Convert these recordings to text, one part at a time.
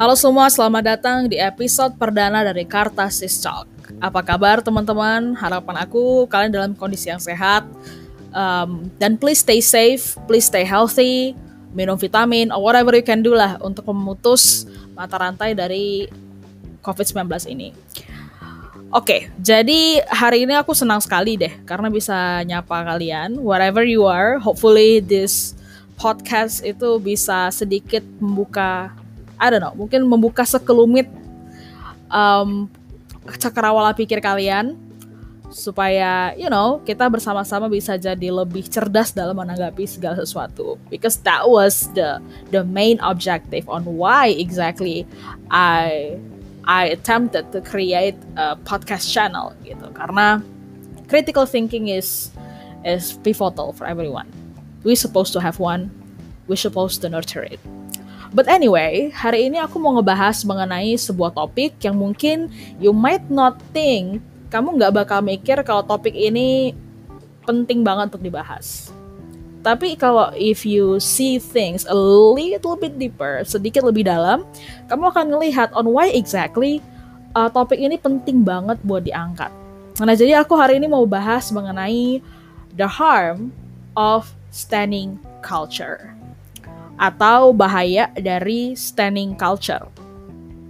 Halo semua, selamat datang di episode perdana dari Kartasis Talk. Apa kabar teman-teman? Harapan aku kalian dalam kondisi yang sehat. Um, dan please stay safe, please stay healthy, minum vitamin, or whatever you can do lah untuk memutus mata rantai dari COVID-19 ini. Oke, okay, jadi hari ini aku senang sekali deh karena bisa nyapa kalian wherever you are. Hopefully this podcast itu bisa sedikit membuka I don't know, mungkin membuka sekelumit um, cakrawala pikir kalian supaya you know kita bersama-sama bisa jadi lebih cerdas dalam menanggapi segala sesuatu because that was the the main objective on why exactly I I attempted to create a podcast channel gitu karena critical thinking is is pivotal for everyone. We supposed to have one. We supposed to nurture it. But anyway, hari ini aku mau ngebahas mengenai sebuah topik yang mungkin you might not think kamu nggak bakal mikir kalau topik ini penting banget untuk dibahas. Tapi kalau if you see things a little bit deeper, sedikit lebih dalam, kamu akan melihat on why exactly uh, topik ini penting banget buat diangkat. Nah, jadi aku hari ini mau bahas mengenai the harm of standing culture atau bahaya dari standing culture.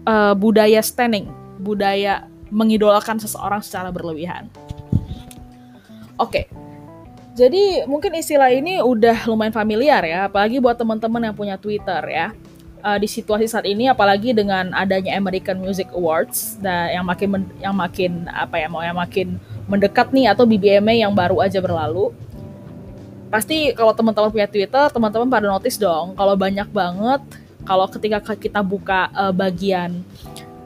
Uh, budaya standing, budaya mengidolakan seseorang secara berlebihan. Oke, okay, jadi mungkin istilah ini udah lumayan familiar ya, apalagi buat teman-teman yang punya Twitter ya. Uh, di situasi saat ini, apalagi dengan adanya American Music Awards, dan yang makin yang makin apa ya mau yang makin mendekat nih atau BBMA yang baru aja berlalu, pasti kalau teman-teman punya Twitter, teman-teman pada notice dong kalau banyak banget kalau ketika kita buka uh, bagian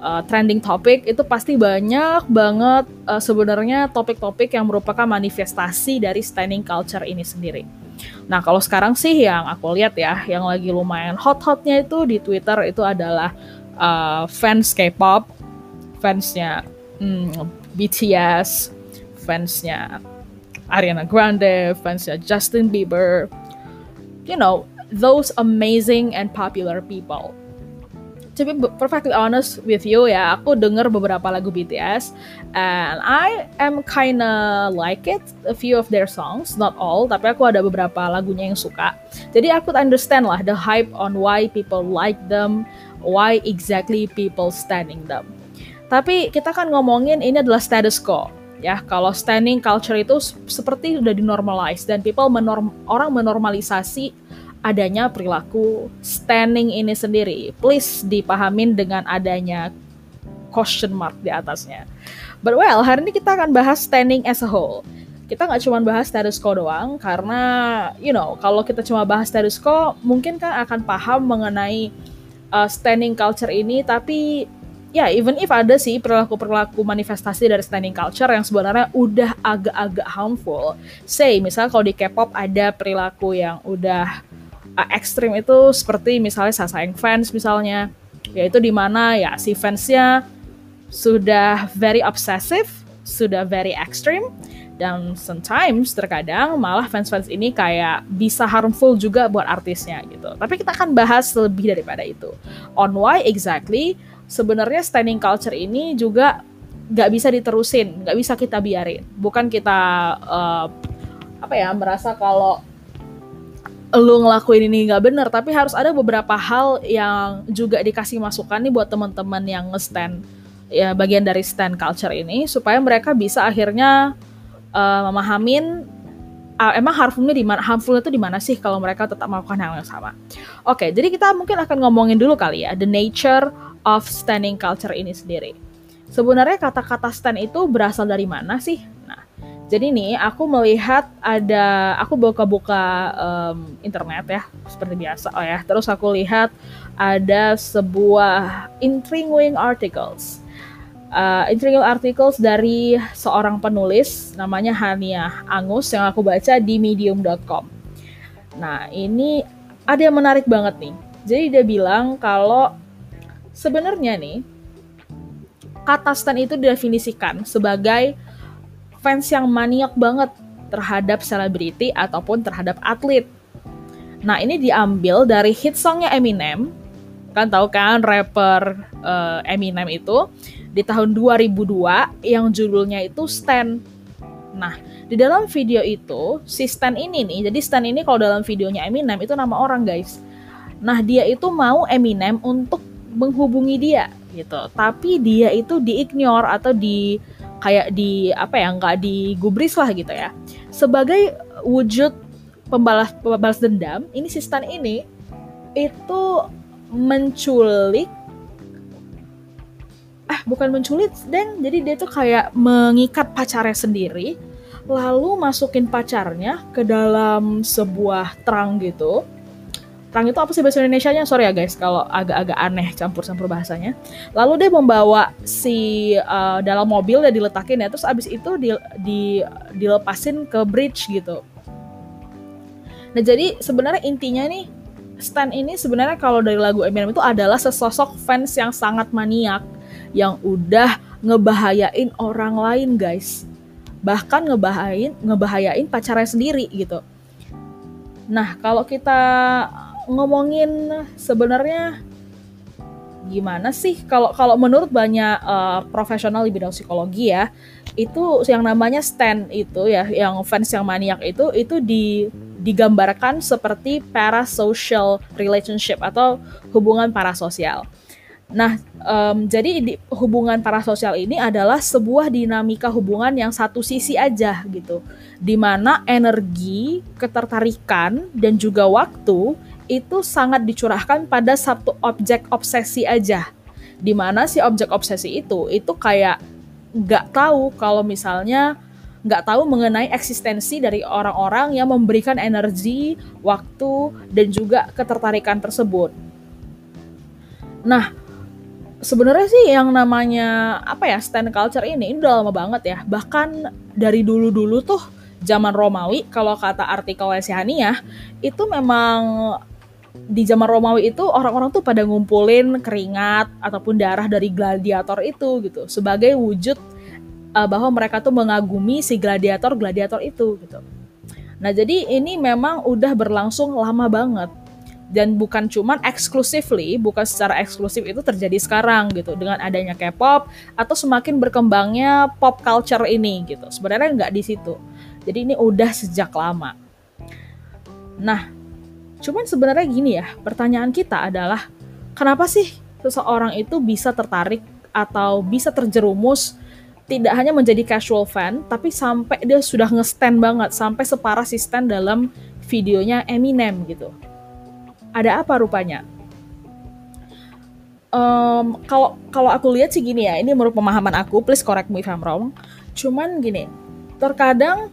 uh, trending topic itu pasti banyak banget uh, sebenarnya topik-topik yang merupakan manifestasi dari standing culture ini sendiri. Nah kalau sekarang sih yang aku lihat ya, yang lagi lumayan hot-hotnya itu di Twitter itu adalah uh, fans K-pop, fansnya hmm, BTS, fansnya Ariana Grande, fansnya Justin Bieber, you know those amazing and popular people to be perfectly honest with you ya, aku denger beberapa lagu BTS and I am kinda like it, a few of their songs, not all, tapi aku ada beberapa lagunya yang suka. Jadi aku understand lah the hype on why people like them, why exactly people standing them. Tapi kita kan ngomongin ini adalah status quo. Ya, kalau standing culture itu seperti sudah dinormalize dan people menorm orang menormalisasi adanya perilaku standing ini sendiri. Please dipahamin dengan adanya question mark di atasnya. But well, hari ini kita akan bahas standing as a whole. Kita nggak cuma bahas status quo doang, karena you know kalau kita cuma bahas status quo, mungkin kan akan paham mengenai uh, standing culture ini, tapi ya even if ada sih perilaku-perilaku manifestasi dari standing culture yang sebenarnya udah agak-agak harmful. Say, misalnya kalau di K-pop ada perilaku yang udah uh, ekstrim itu seperti misalnya Sasayang fans misalnya yaitu di mana ya si fansnya sudah very obsessive sudah very extreme dan sometimes terkadang malah fans-fans ini kayak bisa harmful juga buat artisnya gitu. Tapi kita akan bahas lebih daripada itu. On why exactly sebenarnya standing culture ini juga nggak bisa diterusin, nggak bisa kita biarin. Bukan kita uh, apa ya merasa kalau lu ngelakuin ini nggak bener tapi harus ada beberapa hal yang juga dikasih masukan nih buat teman-teman yang nge-stand ya bagian dari stand culture ini supaya mereka bisa akhirnya uh, memahamin uh, emang harmfulnya di mana harmfulnya itu di mana sih kalau mereka tetap melakukan hal yang sama. Oke, okay, jadi kita mungkin akan ngomongin dulu kali ya the nature of standing culture ini sendiri. Sebenarnya kata-kata stand itu berasal dari mana sih? Jadi nih aku melihat ada aku buka-buka um, internet ya seperti biasa oh ya. Terus aku lihat ada sebuah intriguing articles. Uh, intriguing articles dari seorang penulis namanya Hania Angus yang aku baca di medium.com. Nah, ini ada yang menarik banget nih. Jadi dia bilang kalau sebenarnya nih kata stan itu didefinisikan sebagai fans yang maniak banget terhadap selebriti ataupun terhadap atlet. Nah, ini diambil dari hit songnya Eminem, kan tahu kan rapper uh, Eminem itu di tahun 2002 yang judulnya itu Stan. Nah, di dalam video itu si Stan ini nih, jadi Stan ini kalau dalam videonya Eminem itu nama orang guys. Nah, dia itu mau Eminem untuk menghubungi dia gitu. Tapi dia itu diignore atau di kayak di apa ya nggak digubris lah gitu ya. Sebagai wujud pembalas pembalas dendam, ini si Stan ini itu menculik ah bukan menculik dan jadi dia tuh kayak mengikat pacarnya sendiri lalu masukin pacarnya ke dalam sebuah trang gitu trang itu apa sih bahasa Indonesia-nya? Sorry ya guys kalau agak-agak aneh campur-campur bahasanya. Lalu dia membawa si uh, dalam mobil dia diletakin ya terus abis itu di, di dilepasin ke bridge gitu. Nah jadi sebenarnya intinya nih Stan ini sebenarnya kalau dari lagu Eminem itu adalah sesosok fans yang sangat maniak yang udah ngebahayain orang lain guys bahkan ngebahayain ngebahayain pacarnya sendiri gitu nah kalau kita ngomongin sebenarnya gimana sih kalau kalau menurut banyak uh, profesional di bidang psikologi ya itu yang namanya stand itu ya yang fans yang maniak itu itu di digambarkan seperti parasocial relationship atau hubungan parasosial. Nah, um, jadi di, hubungan parasosial ini adalah sebuah dinamika hubungan yang satu sisi aja gitu, di mana energi, ketertarikan, dan juga waktu itu sangat dicurahkan pada satu objek obsesi aja. Di mana si objek obsesi itu itu kayak nggak tahu kalau misalnya nggak tahu mengenai eksistensi dari orang-orang yang memberikan energi, waktu, dan juga ketertarikan tersebut. Nah, sebenarnya sih yang namanya apa ya stand culture ini ini udah lama banget ya. Bahkan dari dulu-dulu tuh zaman Romawi, kalau kata artikel Hania, itu memang di zaman Romawi itu orang-orang tuh pada ngumpulin keringat ataupun darah dari gladiator itu gitu sebagai wujud uh, bahwa mereka tuh mengagumi si gladiator-gladiator itu gitu. Nah, jadi ini memang udah berlangsung lama banget dan bukan cuman exclusively, bukan secara eksklusif itu terjadi sekarang gitu dengan adanya K-pop atau semakin berkembangnya pop culture ini gitu. Sebenarnya nggak di situ. Jadi ini udah sejak lama. Nah, cuman sebenarnya gini ya, pertanyaan kita adalah kenapa sih seseorang itu bisa tertarik atau bisa terjerumus tidak hanya menjadi casual fan, tapi sampai dia sudah nge-stand banget, sampai separah si stand dalam videonya Eminem gitu. Ada apa rupanya? Um, kalau kalau aku lihat sih gini ya, ini menurut pemahaman aku, please correct me if I'm wrong. Cuman gini, terkadang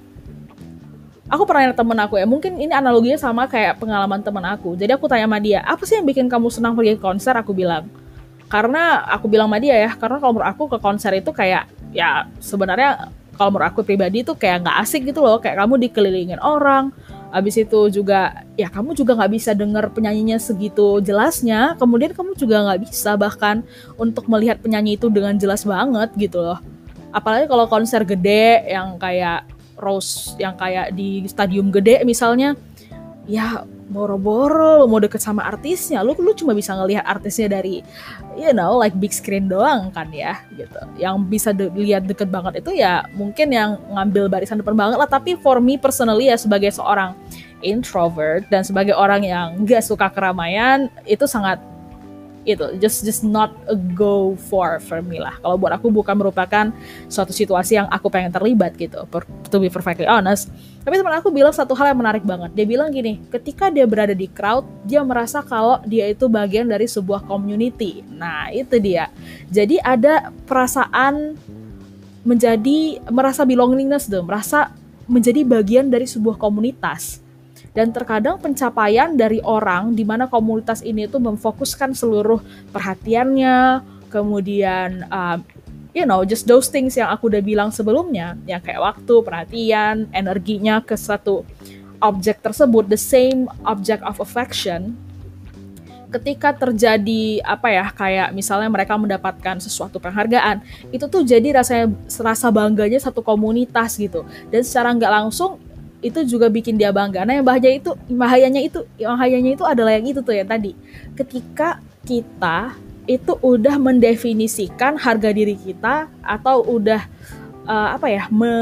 aku pernah nanya temen aku ya, mungkin ini analoginya sama kayak pengalaman temen aku. Jadi aku tanya sama dia, apa sih yang bikin kamu senang pergi ke konser? Aku bilang, karena aku bilang sama dia ya, karena kalau menurut aku ke konser itu kayak ya sebenarnya kalau menurut aku pribadi tuh kayak nggak asik gitu loh kayak kamu dikelilingin orang Abis itu juga ya kamu juga nggak bisa denger penyanyinya segitu jelasnya. Kemudian kamu juga nggak bisa bahkan untuk melihat penyanyi itu dengan jelas banget gitu loh. Apalagi kalau konser gede yang kayak Rose yang kayak di stadium gede misalnya, ya boro-boro lo mau deket sama artisnya lu lu cuma bisa ngelihat artisnya dari you know like big screen doang kan ya gitu. Yang bisa dilihat de deket banget itu ya mungkin yang ngambil barisan depan banget lah. Tapi for me personally ya sebagai seorang introvert dan sebagai orang yang gak suka keramaian itu sangat itu just just not a go for for me lah. Kalau buat aku bukan merupakan suatu situasi yang aku pengen terlibat gitu per, to be perfectly honest. Tapi teman aku bilang satu hal yang menarik banget. Dia bilang gini ketika dia berada di crowd dia merasa kalau dia itu bagian dari sebuah community. Nah itu dia. Jadi ada perasaan menjadi merasa belongingness tuh merasa menjadi bagian dari sebuah komunitas dan terkadang pencapaian dari orang di mana komunitas ini itu memfokuskan seluruh perhatiannya kemudian uh, you know just those things yang aku udah bilang sebelumnya yang kayak waktu perhatian energinya ke satu objek tersebut the same object of affection. Ketika terjadi apa ya kayak misalnya mereka mendapatkan sesuatu penghargaan itu tuh jadi rasanya rasa bangganya satu komunitas gitu. Dan secara nggak langsung itu juga bikin dia bangga. Nah yang bahaya itu bahayanya itu bahayanya itu adalah yang itu tuh ya tadi. Ketika kita itu udah mendefinisikan harga diri kita atau udah uh, apa ya me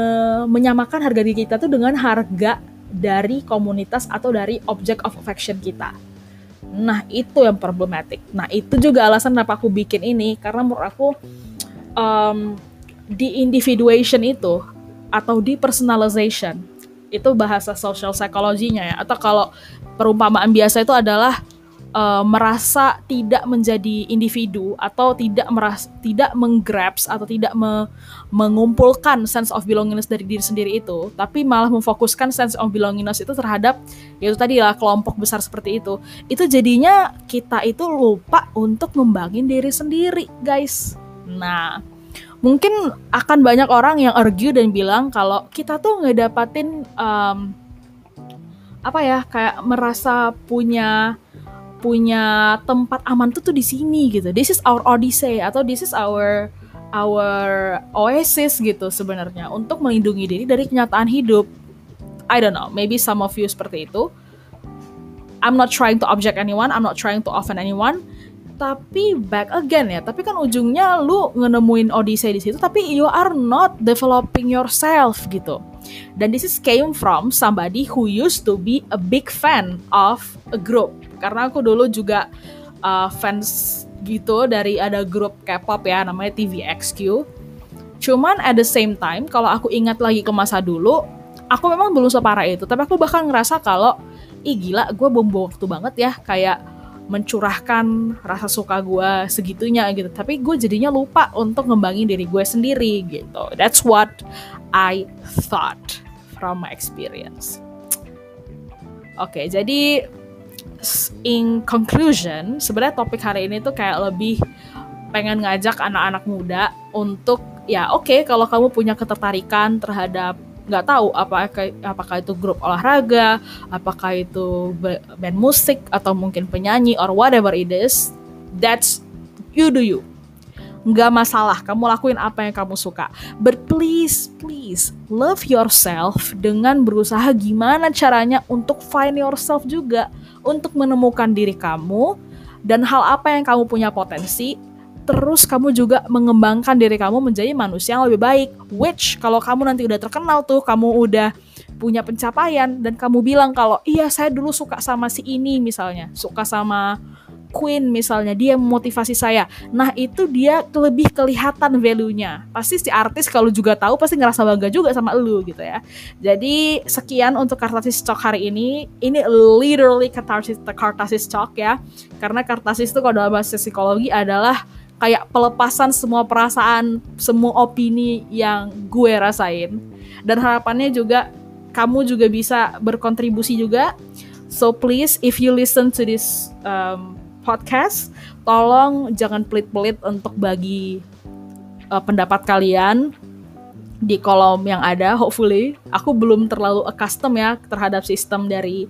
menyamakan harga diri kita tuh dengan harga dari komunitas atau dari object of affection kita. Nah itu yang problematik. Nah itu juga alasan kenapa aku bikin ini karena menurut aku um, di individuation itu atau di personalization itu bahasa social psychology-nya ya atau kalau perumpamaan biasa itu adalah uh, merasa tidak menjadi individu atau tidak meras tidak menggrabs atau tidak me mengumpulkan sense of belongingness dari diri sendiri itu, tapi malah memfokuskan sense of belongingness itu terhadap yaitu tadi lah kelompok besar seperti itu. Itu jadinya kita itu lupa untuk membangun diri sendiri, guys. Nah, mungkin akan banyak orang yang argue dan bilang kalau kita tuh ngedapatin um, apa ya kayak merasa punya punya tempat aman tuh tuh di sini gitu. This is our odyssey atau this is our our oasis gitu sebenarnya untuk melindungi diri dari kenyataan hidup. I don't know, maybe some of you seperti itu. I'm not trying to object anyone, I'm not trying to offend anyone. Tapi back again ya, tapi kan ujungnya lu ngenemuin odyssey di situ, tapi you are not developing yourself gitu. Dan this is came from somebody who used to be a big fan of a group karena aku dulu juga uh, fans gitu dari ada grup K-pop ya namanya TVXQ. Cuman at the same time kalau aku ingat lagi ke masa dulu, aku memang belum separah itu, tapi aku bahkan ngerasa kalau ih gila gue bom waktu banget ya kayak mencurahkan rasa suka gue segitunya gitu. Tapi gue jadinya lupa untuk ngembangin diri gue sendiri gitu. That's what I thought from my experience. Oke okay, jadi in conclusion, sebenarnya topik hari ini tuh kayak lebih pengen ngajak anak-anak muda untuk ya oke okay, kalau kamu punya ketertarikan terhadap nggak tahu apakah apakah itu grup olahraga, apakah itu band musik atau mungkin penyanyi or whatever it is, that's you do you. Nggak masalah, kamu lakuin apa yang kamu suka. But please, please, love yourself dengan berusaha gimana caranya untuk find yourself juga untuk menemukan diri kamu dan hal apa yang kamu punya potensi terus kamu juga mengembangkan diri kamu menjadi manusia yang lebih baik. Which kalau kamu nanti udah terkenal tuh kamu udah punya pencapaian dan kamu bilang kalau iya saya dulu suka sama si ini misalnya. Suka sama Queen misalnya. Dia memotivasi saya. Nah itu dia lebih kelihatan value-nya. Pasti si artis kalau juga tahu pasti ngerasa bangga juga sama lu gitu ya. Jadi sekian untuk kartasis talk hari ini. Ini literally kartasis kartasis talk ya. Karena kartasis itu kalau dalam bahasa psikologi adalah kayak pelepasan semua perasaan semua opini yang gue rasain dan harapannya juga kamu juga bisa berkontribusi juga so please if you listen to this um, podcast, tolong jangan pelit-pelit untuk bagi uh, pendapat kalian di kolom yang ada. Hopefully, aku belum terlalu accustomed ya terhadap sistem dari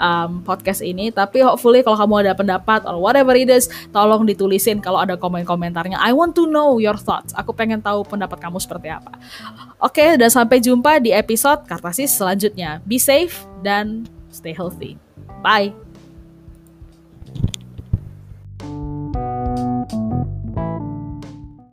um, podcast ini. Tapi hopefully kalau kamu ada pendapat or whatever it is, tolong ditulisin kalau ada komen-komentarnya. I want to know your thoughts. Aku pengen tahu pendapat kamu seperti apa. Oke, okay, dan sampai jumpa di episode Kartasis selanjutnya. Be safe dan stay healthy. Bye.